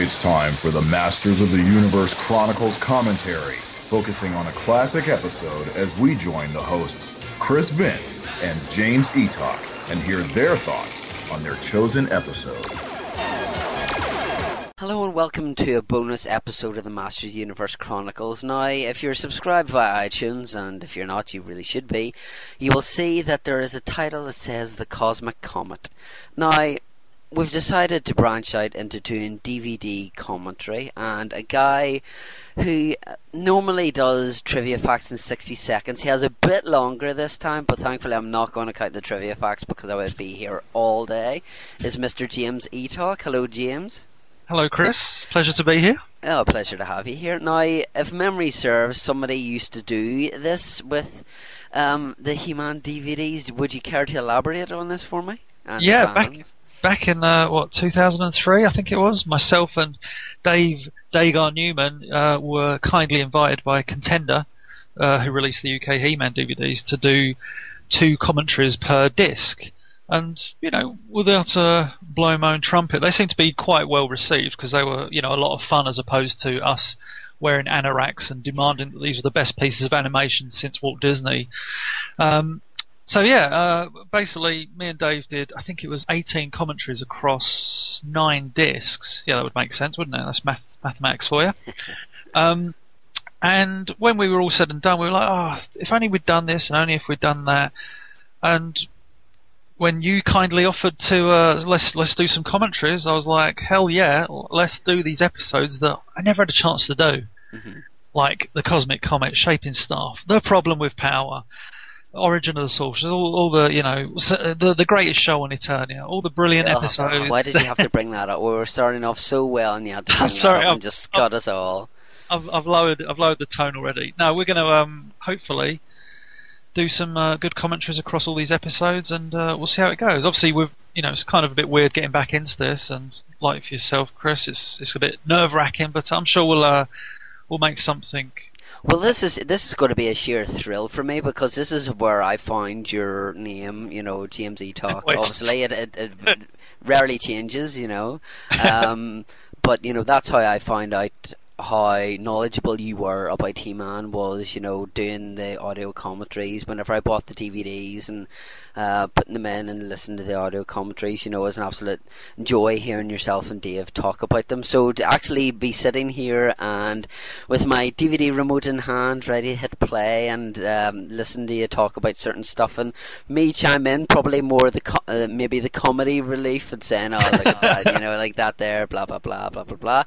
It's time for the Masters of the Universe Chronicles commentary, focusing on a classic episode as we join the hosts Chris Vint and James Eatock and hear their thoughts on their chosen episode. Hello and welcome to a bonus episode of the Masters of the Universe Chronicles. Now, if you're subscribed via iTunes, and if you're not, you really should be, you will see that there is a title that says The Cosmic Comet. Now, we've decided to branch out into doing DVD commentary, and a guy who normally does trivia facts in 60 seconds. He has a bit longer this time, but thankfully I'm not going to count the trivia facts because I would be here all day. Is Mr. James Eatock. Hello, James. Hello, Chris. Pleasure to be here. Oh, pleasure to have you here. Now, if memory serves, somebody used to do this with um, the He-Man DVDs. Would you care to elaborate on this for me? yeah, back back in uh, what 2003, I think it was. Myself and Dave Dagar Newman uh, were kindly invited by Contender, uh, who released the UK He-Man DVDs, to do two commentaries per disc and you know, without uh, blowing my own trumpet, they seem to be quite well received because they were, you know, a lot of fun as opposed to us wearing anoraks and demanding that these were the best pieces of animation since Walt Disney. Um, so yeah, uh, basically, me and Dave did. I think it was 18 commentaries across nine discs. Yeah, that would make sense, wouldn't it? That's math- mathematics for you. Um, and when we were all said and done, we were like, oh, if only we'd done this, and only if we'd done that. And when you kindly offered to uh, let's let's do some commentaries, I was like, hell yeah, let's do these episodes that I never had a chance to do, mm-hmm. like the Cosmic Comet, Shaping Staff, The Problem with Power, Origin of the Sorcerers, all, all the you know the the greatest show on Eternia, all the brilliant oh, episodes. Why did you have to bring that up? We were starting off so well, and you had to bring sorry, that up and just got us all. I've, I've lowered I've lowered the tone already. No, we're going to um, hopefully do some uh, good commentaries across all these episodes, and uh, we'll see how it goes. Obviously, we've you know it's kind of a bit weird getting back into this, and like for yourself, Chris, it's it's a bit nerve wracking, but I'm sure we'll uh, we'll make something. Well, this is this is going to be a sheer thrill for me because this is where I find your name. You know, James Eatock. Obviously, it, it, it rarely changes. You know, um, but you know that's how I find out how knowledgeable you were about He-Man was, you know, doing the audio commentaries. Whenever I bought the DVDs and uh, putting them in and listening to the audio commentaries, you know, was an absolute joy hearing yourself and Dave talk about them. So to actually be sitting here and with my DVD remote in hand, ready to hit play and um, listen to you talk about certain stuff, and me chime in, probably more the co- uh, maybe the comedy relief and saying, "Oh, that," you know, like that there, blah blah blah blah blah blah.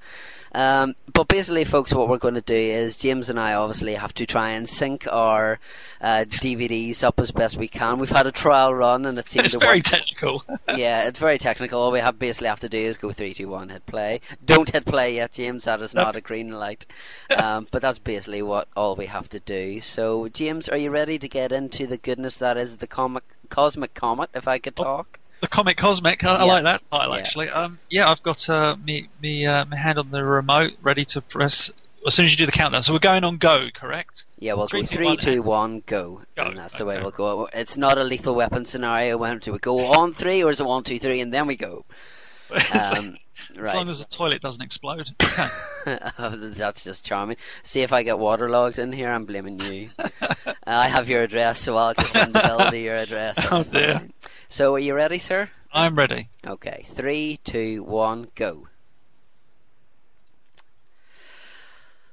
Um, but basically, folks, what we're going to do is James and I obviously have to try and sync our uh, DVDs up as best we can. We've had a trial run, and it seems it's to very work. technical. yeah, it's very technical. All we have basically have to do is go three, two, one, hit play. Don't hit play yet, James. That is not a green light. Um, but that's basically what all we have to do. So, James, are you ready to get into the goodness that is the comic, cosmic comet? If I could talk. The comic cosmic, I, yeah. I like that title yeah. actually. Um, yeah, I've got uh, me me uh, my hand on the remote, ready to press as soon as you do the countdown. So we're going on go, correct? Yeah, we'll three, go three, two, two one, go. go. And that's the way we'll go. It's not a lethal weapon scenario. When do we go on three, or is it one, two, three, and then we go? Um, as right. long as the toilet doesn't explode. Okay. oh, that's just charming. See if I get waterlogged in here. I'm blaming you. I have your address, so I'll just send the bill to your address. That's oh dear. Fine. So, are you ready, sir? I'm ready. Okay, three, two, one, go.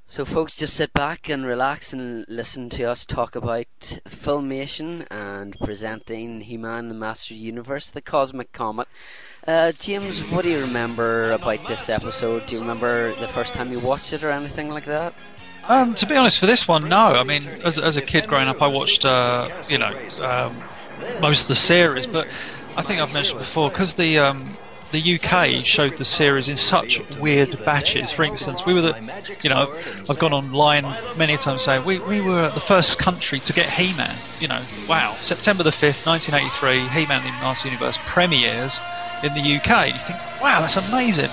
So, folks, just sit back and relax and listen to us talk about filmation and presenting He-Man, the Master Universe, the Cosmic Comet. Uh, James, what do you remember about this episode? Do you remember the first time you watched it or anything like that? Um, to be honest, for this one, no. I mean, as, as a kid growing up, I watched, uh, you know, um, most of the series, but I think I've mentioned before because the um, the UK showed the series in such weird batches. For instance, we were the, you know, I've gone online many times saying we, we were the first country to get He-Man. You know, wow, September the 5th, 1983, He-Man the Master Universe premieres in the UK. You think, wow, that's amazing.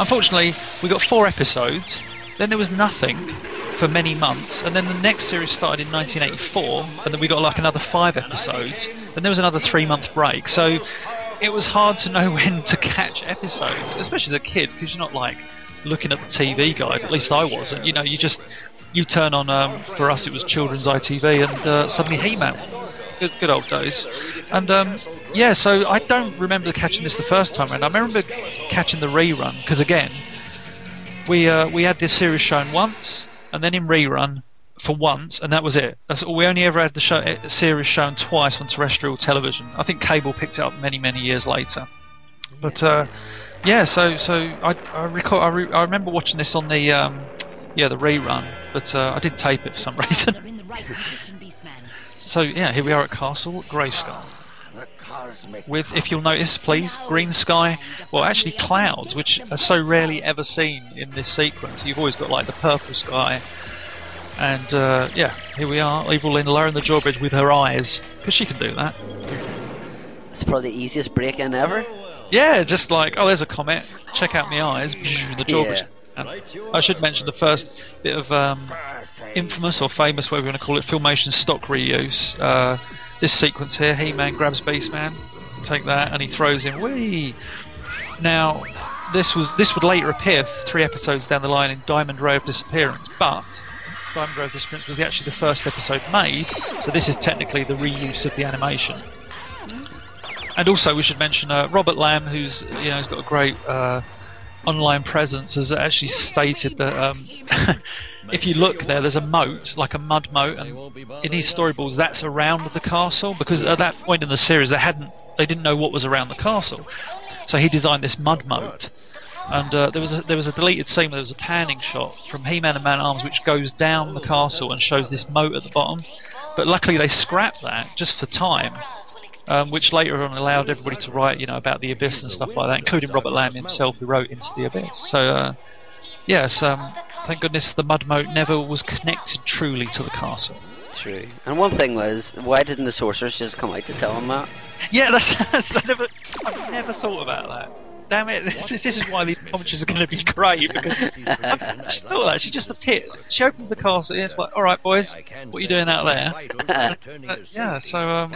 Unfortunately, we got four episodes, then there was nothing, for many months, and then the next series started in 1984, and then we got like another five episodes, then there was another three month break. So it was hard to know when to catch episodes, especially as a kid, because you're not like looking at the TV guide. At least I wasn't. You know, you just you turn on. Um, for us, it was children's ITV, and uh, suddenly He-Man. Good, good old days. And um, yeah, so I don't remember catching this the first time around. I remember catching the rerun because again, we uh, we had this series shown once, and then in rerun for once, and that was it. That's all. We only ever had the show, eh, series shown twice on terrestrial television. I think cable picked it up many, many years later. But uh, yeah, so so I I recall I, re- I remember watching this on the um, yeah the rerun, but uh, I didn't tape it for some reason. so yeah, here we are at Castle Grayskull. With, if you'll notice, please, green sky. Well, actually, clouds, which are so rarely ever seen in this sequence. You've always got like the purple sky, and uh, yeah, here we are, Evil-Lyn lowering the drawbridge with her eyes, because she can do that. It's probably the easiest break-in ever. Yeah, just like, oh, there's a comet, check out my eyes, the drawbridge. Yeah. I should mention the first bit of um, infamous or famous, whatever you want to call it, filmation stock reuse. Uh, this sequence here, He-Man grabs Beastman, take that, and he throws him. Whee! Now, this was this would later appear three episodes down the line in Diamond Ray of Disappearance, but Diamond Ray of Disappearance was actually the first episode made, so this is technically the reuse of the animation. And also, we should mention uh, Robert Lamb, who's you know has got a great uh, online presence, has actually stated that um, if you look there, there's a moat, like a mud moat, and in his storyboards, that's around the castle because at that point in the series, they hadn't, they didn't know what was around the castle, so he designed this mud moat. And uh, there was a, there was a deleted scene where there was a panning shot from He-Man and Man Arms, which goes down the castle and shows this moat at the bottom. But luckily, they scrapped that just for time. Um, which later on allowed everybody to write, you know, about the abyss and stuff like that, including Robert Lamb himself, who wrote Into the Abyss. So, uh, yes, um, thank goodness the mud moat never was connected truly to the castle. True. And one thing was, why didn't the sorcerers just come out to tell him that? Yeah, that's, that's I never, I've never thought about that. Damn it! This, this is why these commentaries are going to be great because I she thought that she just appeared. She opens the castle. And it's like, all right, boys, what are you doing out there? uh, yeah, so um,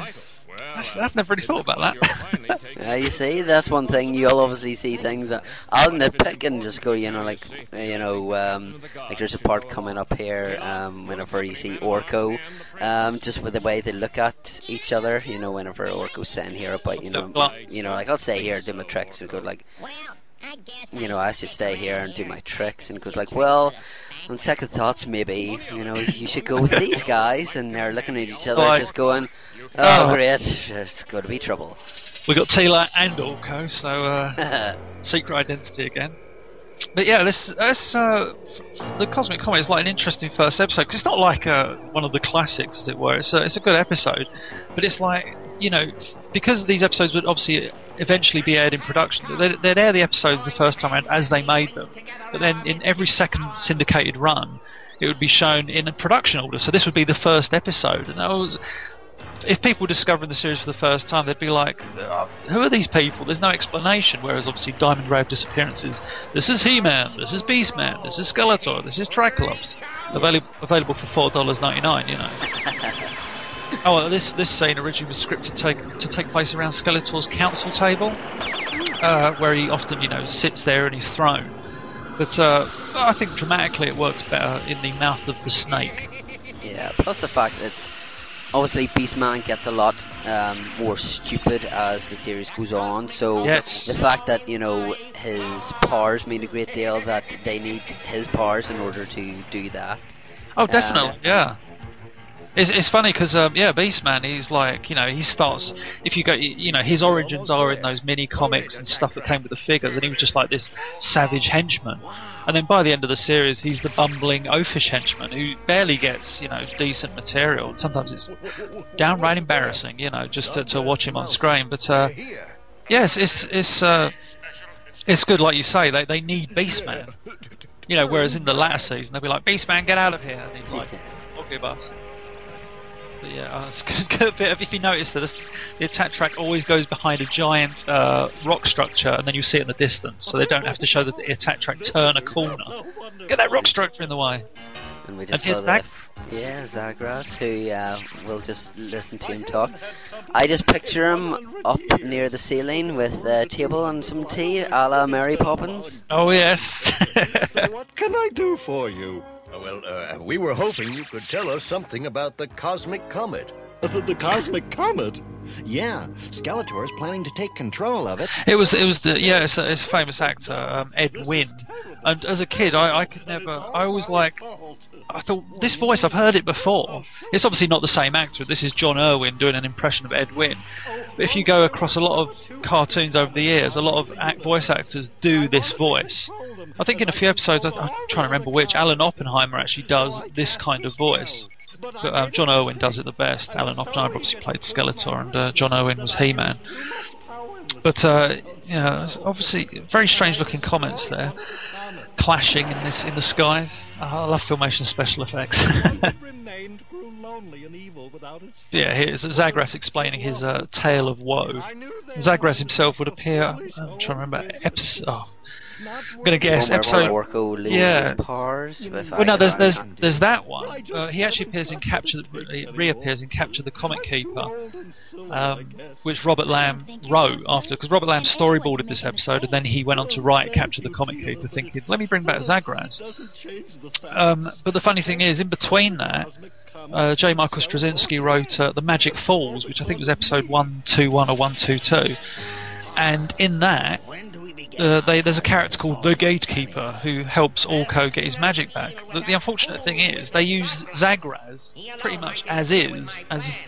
I've never really thought about that. uh, you see, that's one thing. You'll obviously see things that I'll nitpick and just go, you know, like, you know, um, like there's a part coming up here um, whenever you see Orko, um, just with the way they look at each other. You know, whenever Orko's saying here about, you know, you know, like I'll stay here, do my tricks, and go like, you know, I should stay here and do my tricks, and goes like, well on second thoughts, maybe you know you should go with these guys, and they're looking at each other, just going, "Oh, great, it's going to be trouble." We got Teela and Orko, so uh, secret identity again. But yeah, this this uh, the Cosmic Comet is like an interesting first episode because it's not like uh, one of the classics, as it were. It's a, it's a good episode, but it's like you know because these episodes would obviously eventually be aired in production. They'd, they'd air the episodes the first time around as they made them, but then in every second syndicated run, it would be shown in a production order. So this would be the first episode, and that was if people were discovering the series for the first time, they'd be like, oh, "Who are these people?" There's no explanation. Whereas obviously, Diamond of Disappearances. This is He-Man. This is Beast-Man. This is Skeletor. This is Triclops. Available available for four dollars ninety nine. You know. oh, well, this this scene originally was scripted to take to take place around Skeletor's council table, uh, where he often you know sits there in his throne. But uh, I think dramatically it works better in the mouth of the snake. Yeah. Plus the fact that obviously Beastman gets a lot um, more stupid as the series goes on. So yes. the fact that you know his powers mean a great deal, that they need his powers in order to do that. Oh, definitely, um, yeah. It's, it's funny because um, yeah, Beastman. He's like you know he starts if you go you know his origins are in those mini comics and stuff that came with the figures, and he was just like this savage henchman. And then by the end of the series, he's the bumbling oafish henchman who barely gets you know decent material. Sometimes it's downright embarrassing, you know, just to, to watch him on screen. But uh, yes, it's it's uh, it's good, like you say. They they need Beastman. You know, whereas in the latter season they'll be like, Beastman, get out of here, and he's like, okay, boss. But yeah, uh, it's a good bit of, if you notice that the, the, attack track always goes behind a giant uh, rock structure and then you see it in the distance, so they don't have to show the attack track turn a corner. Get that rock structure in the way. And we just and saw Zag- yeah, Zagraz, who uh, we'll just listen to him talk. I just picture him up near the ceiling with a table and some tea, a la Mary Poppins. Oh yes. so what can I do for you? Well, uh, we were hoping you could tell us something about the cosmic comet. The, the, cosmic comet. Yeah, Skeletor is planning to take control of it. It was, it was the yeah, it's a, it's a famous actor, um, Ed Wynn. And as a kid, I, I could never. I always like. I thought this voice, I've heard it before. It's obviously not the same actor. This is John Erwin doing an impression of Ed Wynn. But if you go across a lot of cartoons over the years, a lot of act voice actors do this voice. I think in a few episodes, I'm trying to remember which, Alan Oppenheimer actually does this kind of voice. But um, John Erwin does it the best. Alan Oppenheimer obviously played Skeletor, and uh, John Erwin was He-Man. But uh, yeah, obviously very strange looking comments there, clashing in this in the skies. Oh, I love filmation special effects. yeah, here's Zagraz explaining his uh, tale of woe. Zagraz himself would appear. I'm trying to remember episode. Oh, I'm gonna guess episode. Yeah. Well, no, there's there's there's that one. Uh, he actually appears in Capture. He reappears in Capture the Comet Keeper, um, which Robert Lamb wrote after because Robert Lamb storyboarded this episode, and then he went on to write Capture the Comet Keeper, thinking, "Let me bring back Zagraz." Um, but the funny thing is, in between that. Uh, J. Michael Straczynski wrote uh, The Magic Falls, which I think was episode 121 or 122. And in that, uh, they, there's a character called the Gatekeeper who helps Orko get his magic back. The, the, unfortunate thing is they use Zagraz pretty much as is as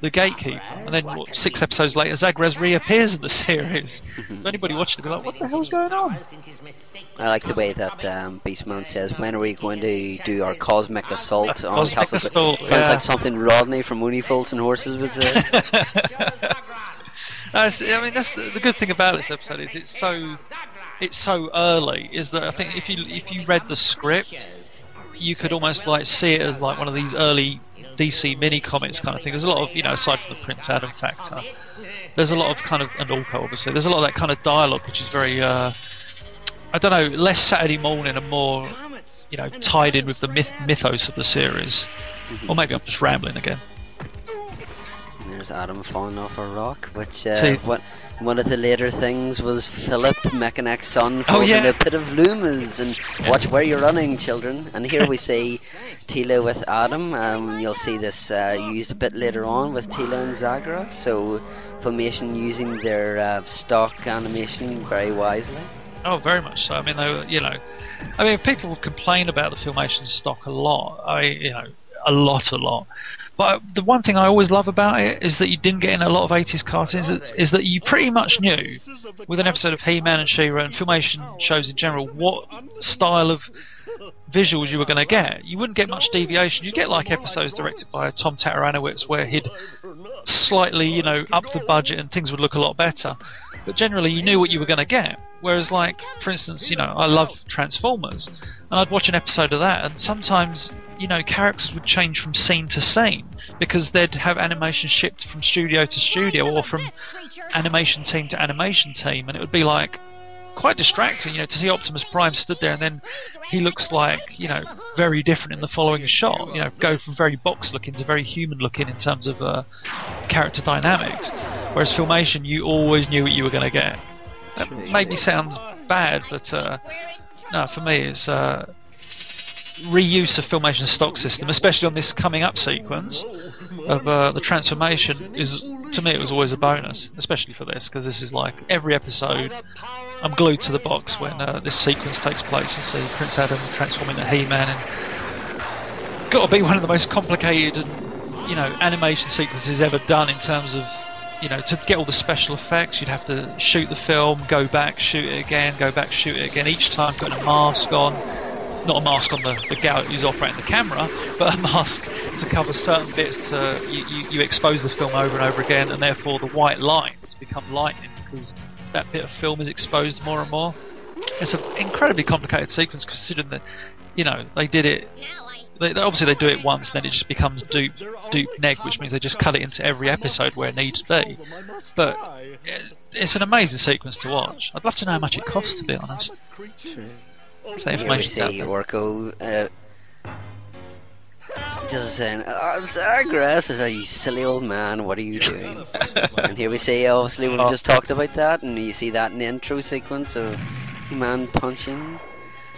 the Gatekeeper, and then what, six episodes later, Zagraz reappears in the series. if anybody watching it, be like, "What the hell's going on?" I like the way that um, Beastman says, "When are we going to do our cosmic assault on cosmic Castle?" Assault, Sounds yeah. like something Rodney from Only Fools and Horses would say. I mean, that's the, the, good thing about this episode is it's so it's so early. Is that I think if you if you read the script, you could almost like see it as like one of these early DC mini comics kind of thing. There's a lot of you know aside from the Prince Adam factor, there's a lot of kind of and Orko obviously. There's a lot of that kind of dialogue which is very uh, I don't know less Saturday morning and more you know tied in with the myth- mythos of the series. Or maybe I'm just rambling again there's Adam falling off a rock, which uh, what one of the later things was Philip Mechanac's son falls oh, yeah. in a pit of Loomis and watch where you're running, children. And here we see Teela with Adam. Um, you'll see this uh, used a bit later on with Teela and Zagra. So Filmation using their uh, stock animation very wisely. Oh, very much so. I mean, they were, you know, I mean, people complain about the Filmation stock a lot. I, you know, a lot, a lot. But the one thing I always love about it is that you didn't get in a lot of 80s cartoons, is, that you pretty much knew, with an episode of He-Man and She-Ra and filmation shows in general, what style of visuals you were going to get. You wouldn't get much deviation. You'd get like episodes directed by Tom Tataranowicz where he'd slightly, you know, up the budget and things would look a lot better. But generally, you knew what you were going to get. Whereas, like, for instance, you know, I love Transformers, and I'd watch an episode of that, and sometimes you know, characters would change from scene to scene because they'd have animation shipped from studio to studio or from animation team to animation team, and it would be like quite distracting, you know, to see Optimus Prime stood there and then he looks like, you know, very different in the following shot. You know, go from very box looking to very human looking in terms of uh, character dynamics. Whereas Filmation, you always knew what you were going to get. That maybe sounds bad, but uh, no, for me, it's uh, reuse of Filmation stock system, especially on this coming up sequence of uh, the transformation, is to me it was always a bonus, especially for this because this is like every episode. I'm glued to the box when uh, this sequence takes place. You see Prince Adam transforming into He-Man, and got to be one of the most complicated, you know, animation sequences ever done in terms of you know, to get all the special effects, you'd have to shoot the film, go back, shoot it again, go back, shoot it again. Each time, putting a mask on, not a mask on the, the guy who's operating the camera, but a mask to cover certain bits to you, you, you, expose the film over and over again, and therefore the white lines become lightning because that bit of film is exposed more and more. It's an incredibly complicated sequence considering that you know they did it. They, obviously, they do it once, then it just becomes dupe, dupe, neg, which means they just cut it into every episode where it needs to be. But it, it's an amazing sequence to watch. I'd love to know how much it costs, to be honest. Here we see Orko uh, just saying, oh, Zagraz is a you silly old man. What are you doing? and here we see, obviously, we've Oh. just talked about that, and you see that in the intro sequence of He man punching.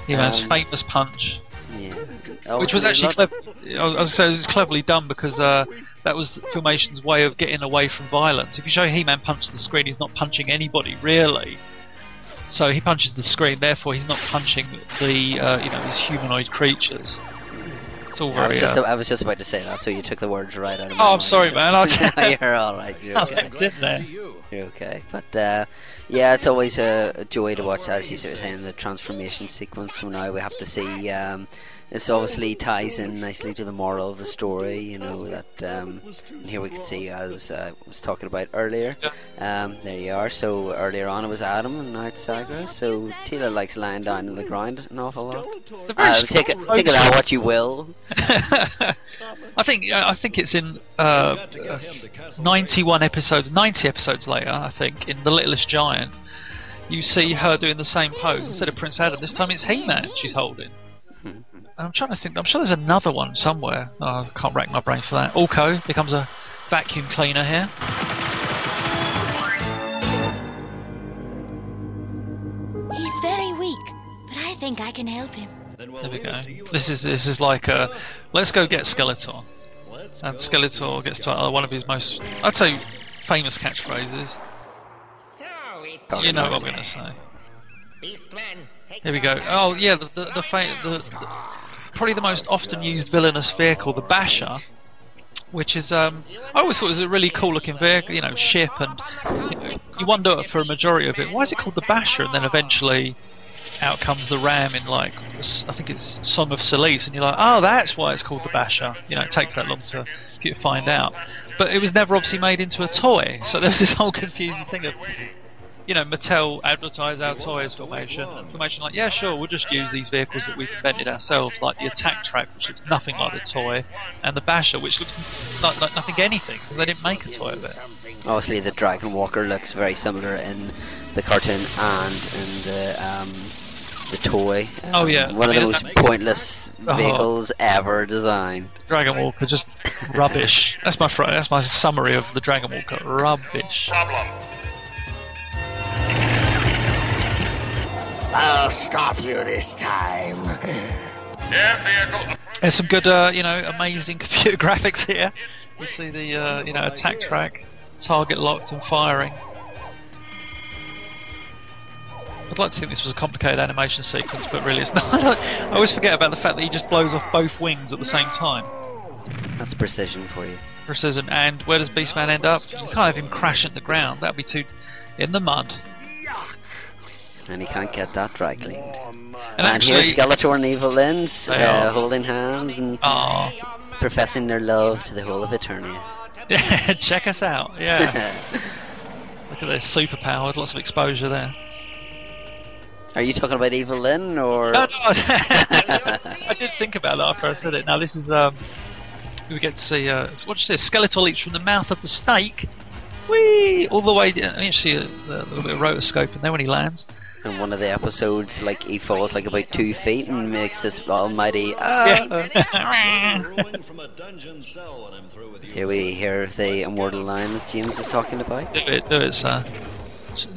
He man's Um, famous punch. Yeah, which was actually clever. I was gonna say it's cleverly done because uh, that was Filmation's way of getting away from violence. If you show He-Man punch the screen, he's not punching anybody really. So he punches the screen, therefore he's not punching the uh, you know these humanoid creatures. It's all I was, just, I was just about to say that, so you took the words right out of my Oh, I'm mouth. sorry, man. I- You're all right. You're I okay. was in there. You're okay. But uh, yeah, it's always a, a joy to watch, as you said, saying, the transformation sequence. So now we have to see. Um, this obviously ties in nicely to the moral of the story. You know that. Um, here we can see, as I was talking about earlier. Um, there you are. So earlier on it was Adam, and now it's Sagra. So Teela likes lying down on the ground an awful lot. Uh, take it, take it out what you will. I think I think it's in uh, 91 episodes, 90 episodes later. I think in The Littlest Giant, you see her doing the same pose instead of Prince Adam. This time it's He-Man she's holding. And I'm trying to think. I'm sure there's another one somewhere. Oh, I can't rack my brain for that. Orko becomes a vacuum cleaner here. He's very weak, but I think I can help him. There we go. This is this is like a let's go get Skeletor. And Skeletor gets to uh, one of his most, I'd say, famous catchphrases. You know what I'm going to say. Here we go. Oh yeah, the the, the, fa- the, the probably the most often used villainous vehicle, the Basher, which is um, I always thought it was a really cool looking vehicle, you know, ship, and you, know, you wonder for a majority of it, why is it called the Basher? And then eventually, out comes the Ram in like I think it's Song of Celice, and you're like, oh, that's why it's called the Basher. You know, it takes that long to find out, but it was never obviously made into a toy, so there's this whole confusing thing of you know, Mattel advertise our toys, Filmation. And Filmation, like, yeah, sure, we'll just use these vehicles that we've invented ourselves, like the Attack Track, which looks nothing like a toy, and the Basher, which looks like, like nothing anything, because they didn't make a toy of it. Obviously, the Dragon Walker looks very similar in the cartoon and in the um, the toy. Oh, Um, yeah. one of the most pointless Oh. vehicles ever designed. Dragon Walker, just rubbish. That's my fr- that's my summary of the Dragon Walker. Rubbish. I'll stop you this time. There's some good, uh, you know, amazing computer graphics here. You see the, uh, you know, attack track, target locked and firing. I'd like to think this was a complicated animation sequence, but really it's not. I always forget about the fact that he just blows off both wings at the same time. That's precision for you. Precision. And where does Beastman end up? You can't have him crash at the ground. That'd be too in the mud. And he can't get that dry cleaned. And, And, actually, here's Skeletor and Evil Lens They uh, holding hands and Aw. professing their love to the whole of Eternia. Yeah, check us out. Yeah. Look at this, super powered, lots of exposure there. Are you talking about Evil Lyn or? No, no, I did think about that after I said it. Now this is um, we get to see uh, what you say, Skeletor leaps from the mouth of the snake, whee, all the way. And you see a, a little bit of rotoscope in there when he lands. In one of the episodes, like he falls like about two feet and makes this almighty. Ah. Growing from a dungeon cell when I'm through with you. Here we hear the immortal line that James is talking about. Do it, do it, sir.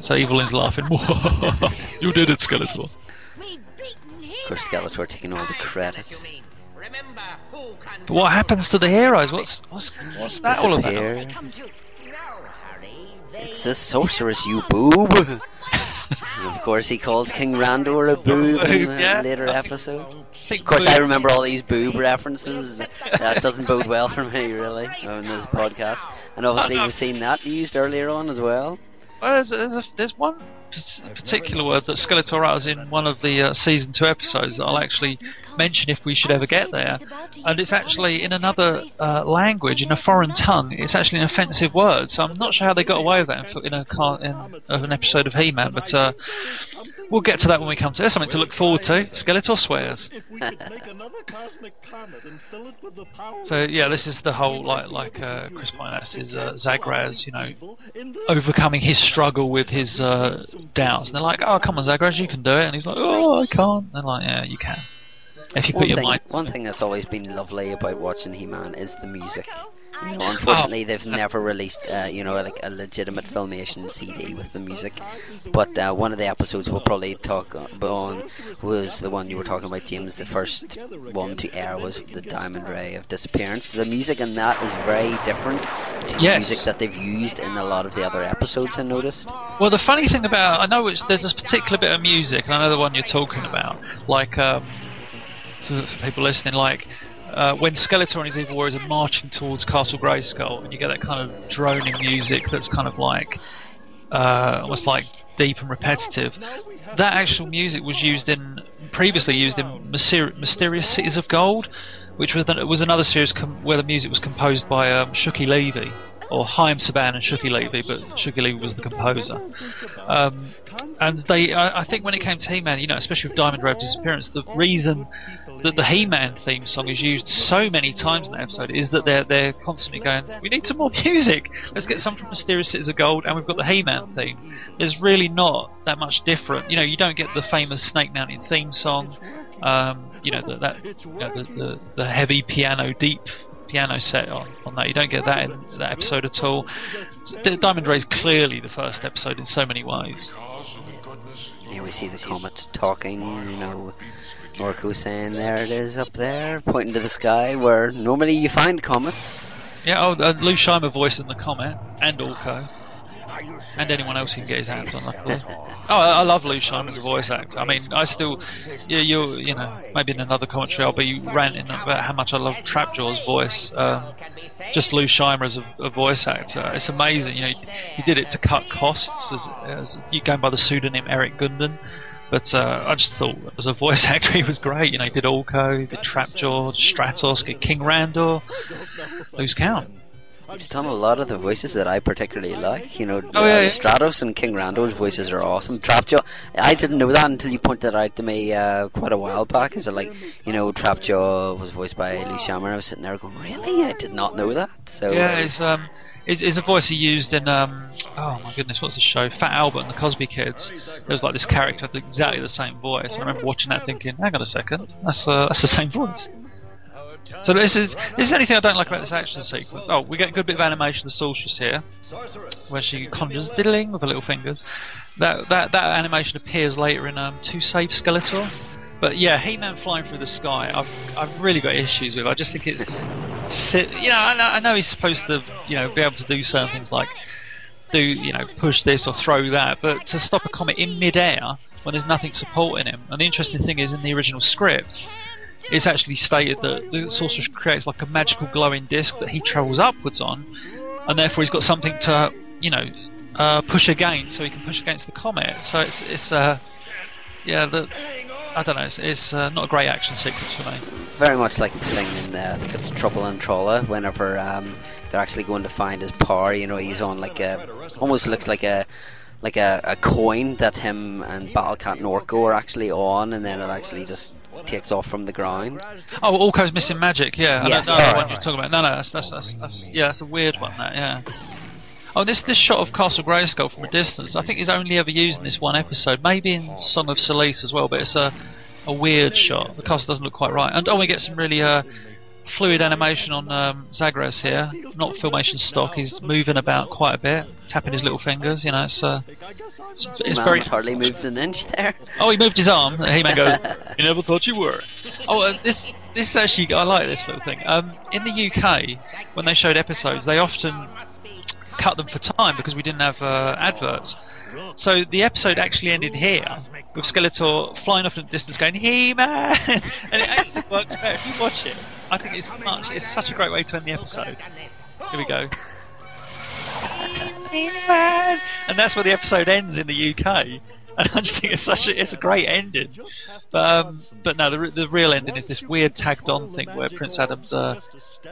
So Evil-Lyn's laughing. you did it, Skeletor. We've beaten him. Of course, Skeletor taking all the credit. But what happens to the heroes? What's what's, what's that all about? Disappear. Come to. It's the sorceress, you boob. Course, he calls King Randor a boob in a Yeah. later episode. Of course, I remember all these boob references. That doesn't bode well for me, really, on this podcast. And obviously, we've seen that used earlier on as well. Well, there's, there's, a, there's one particular word that Skeletor utters in one of the uh, season two episodes that I'll actually mention if we should ever get there. And it's actually in another uh, language, in a foreign tongue. It's actually an offensive word, so I'm not sure how they got away with that in, a in an episode of He-Man. But uh, we'll get to that when we come to. It. There's something to look forward to. Skeletor swears. If we could make another cosmic comet and fill it with the power So yeah, this is the whole like like uh, Chris Pine is uh, Zagraz, you know, evil in the overcoming his struggle with his uh, doubts. And they're like, "Oh, come on, Zagraz, you can do it." And he's like, "Oh, I can't." And they're like, "Yeah, you can." If you one put your thing, mind. one thing that's always been lovely about watching He-Man is the music. You know, unfortunately, Oh. they've never released, uh, you know, like a legitimate filmation CD with the music. But uh, one of the episodes we'll probably talk on was the one you were talking about, James. The first one to air was the Diamond Ray of Disappearance. The music in that is very different to the Yes. music that they've used in a lot of the other episodes. I noticed. Well, the funny thing about I know it's, there's this particular bit of music, and I know the one you're talking about. Like um, for, for people listening, like uh, when Skeletor and his evil warriors are marching towards Castle Grayskull, and you get that kind of droning music that's kind of like uh, almost like deep and repetitive. That actual music was used in previously used in Myster- Mysterious Cities of Gold, which was the, was another series com- where the music was composed by um, Shuki Levy. Or Chaim Saban and Shuki Levy, but Shuki Levy was the composer. Um, and they, I, I think, when it came to He-Man, you know, especially with Diamond Ray Disappearance, the reason that the He-Man theme song is used so many times in that episode is that they're they're constantly going, we need some more music. Let's get some from Mysterious Cities of Gold, and we've got the He-Man theme. There's really not that much different. You know, you don't get the famous Snake Mountain theme song. Um, you know, the, that you know, the, the the heavy piano, deep piano set on, on that. You don't get that in that episode at all. D- Diamond Ray is clearly the first episode in so many ways. Here we see the comet talking, you know, Norco saying, there it is up there, pointing to the sky, where normally you find comets. Yeah, oh, uh, Lou Scheimer voicing the Comet and Orko. And anyone else he can get his hands on, luckily. Oh, I, I love Lou Scheimer as a voice actor. I mean, I still, yeah, you you know, maybe in another commentary I'll be ranting about how much I love Trapjaw's voice. Um, just Lou Scheimer as a, a voice actor, it's amazing. You know, he, he did it to cut costs, as, as you going by the pseudonym Erik Gunden. But uh, I just thought, as a voice actor, he was great. You know, he did Orko, he did Trapjaw, Stratos, King Randor. Lose count. He's done a lot of the voices that I particularly like. You know, Oh, yeah, uh, yeah. Stratos and King Randor's voices are awesome. Trapjaw, I didn't know that until you pointed that out to me uh, quite a while back. Is it like, you know, Trapjaw was voiced by Lou Scheimer? I was sitting there going, really? I did not know that. So Yeah, it's um, is is a voice he used in um, oh my goodness, what's the show? Fat Albert and the Cosby Kids. There was like this character with exactly the same voice. I remember watching that, thinking, hang on a second, that's uh, that's the same voice. So this is this is anything I don't like about this action sequence. Oh, we get a good bit of animation the sorceress here, where she conjures diddling with her little fingers. That that that animation appears later in um, To Save Skeletor. But yeah, He-Man flying through the sky, I've I've really got issues with. I just think it's, si- you know, I know, I know he's supposed to, you know, be able to do certain things like do, you know, push this or throw that, but to stop a comet in mid-air when there's nothing supporting him. And the interesting thing is, in the original script, it's actually stated that the sorcerer creates like a magical glowing disc that he travels upwards on, and therefore he's got something to, you know, uh, push against, so he can push against the comet. So it's it's uh, yeah, the I don't know, it's, it's uh, not a great action sequence for me. very much like the thing in uh, I think it's Trouble in Trolla. Whenever um, they're actually going to find his power, you know, he's on like a almost looks like a like a, a coin that him and Battlecat and Orko are actually on, and then it actually just takes off from the ground. Oh, Orko's missing magic. Yeah, I Yes, don't know what you're talking about. No, no, that's, that's, that's, that's yeah, that's a weird one. That yeah. Oh, this this shot of Castle Grayskull from a distance, I think he's only ever used in this one episode. Maybe in Song of Solace as well, but it's a a weird shot. The castle doesn't look quite right. And oh, we get some really uh, fluid animation on um, Zagraz here. Not filmation stock. He's moving about quite a bit, tapping his little fingers. You know, it's uh, it's, it's very hardly moved an inch there. Oh, he moved his arm. He-Man goes, "You never thought you were." Oh, uh, this this is actually I like this little thing. Um, in the UK, when they showed episodes, they often cut them for time because we didn't have uh, adverts. So the episode actually ended here with Skeletor flying off in the distance, going "He-Man," and it actually works better if you watch it. I think it's much. It's such a great way to end the episode. Here we go. He-Man, and that's where the episode ends in the UK. And I just think it's such a it's a great ending. But um, but no, the the real ending is this weird tagged on thing where Prince Adam's uh,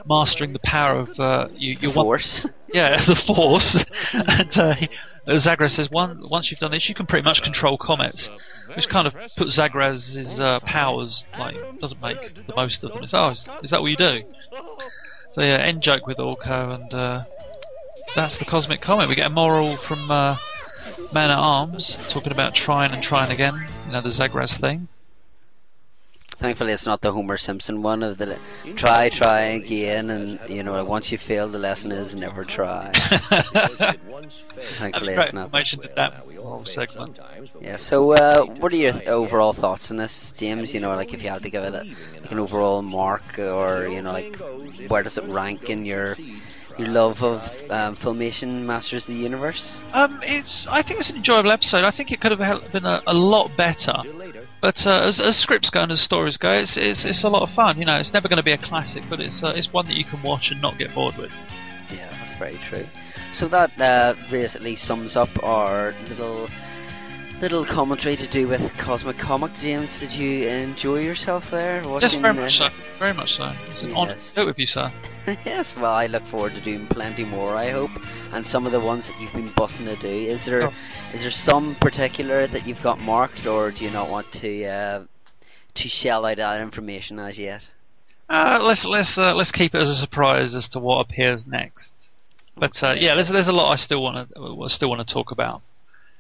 mastering the power of uh, you, The your one- force. yeah, the Force. and uh, uh, says, one, once you've done this, you can pretty much control comets. Which kind of puts Zagraz's uh, powers, like, doesn't make the most of them. It's, oh, is, is that what you do? So, yeah, end joke with Orko, and uh, that's the Cosmic Comet. We get a moral from uh, Man at Arms, talking about trying and trying again, you know, the Zagraz thing. Thankfully, it's not the Homer Simpson one of the try, try again, and you know once you fail, the lesson is never try. Thankfully, it's not. Mentioned that whole segment. Yeah. So, uh, what are your th- overall thoughts on this, James? You know, like if you had to give it a, like an overall mark, or you know, like where does it rank in your your love of um, Filmation Masters of the Universe? Um, it's. I think it's an enjoyable episode. I think it could have been a, a lot better. But uh, as, as, scripts go and as stories go, it's, it's, it's a lot of fun. You know, it's never going to be a classic, but it's uh, it's one that you can watch and not get bored with. Yeah, that's very true. So that uh, basically sums up our little little commentary to do with Cosmic Comic. James, did you enjoy yourself there? Watching, yes, very much so. Very much so. It's an yes. honour to do it with you, sir. yes, well, I look forward to doing plenty more. I hope, and some of the ones that you've been busting to do. Is there oh. is there some particular that you've got marked, or do you not want to uh, to shell out that information as yet? Uh, let's let's uh, let's keep it as a surprise as to what appears next. But uh, yeah, there's there's a lot I still want to still want to talk about.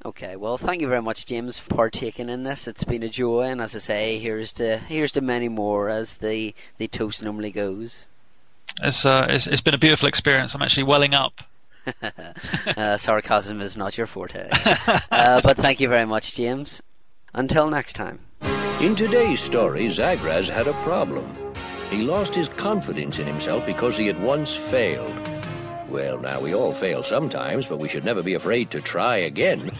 Okay, well, thank you very much, James, for partaking in this. It's been a joy, and as I say, here's to here's to many more as the the toast normally goes. It's uh, it's, it's been a beautiful experience. I'm actually welling up. uh, sarcasm is not your forte, uh, but thank you very much, James. Until next time. In today's story, Zagraz had a problem. He lost his confidence in himself because he had once failed. Well, now, we all fail sometimes, but we should never be afraid to try again.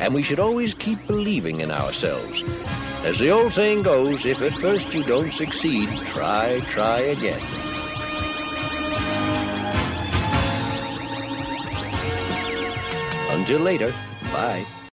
And we should always keep believing in ourselves. As the old saying goes, if at first you don't succeed, try, try again. Until later, bye.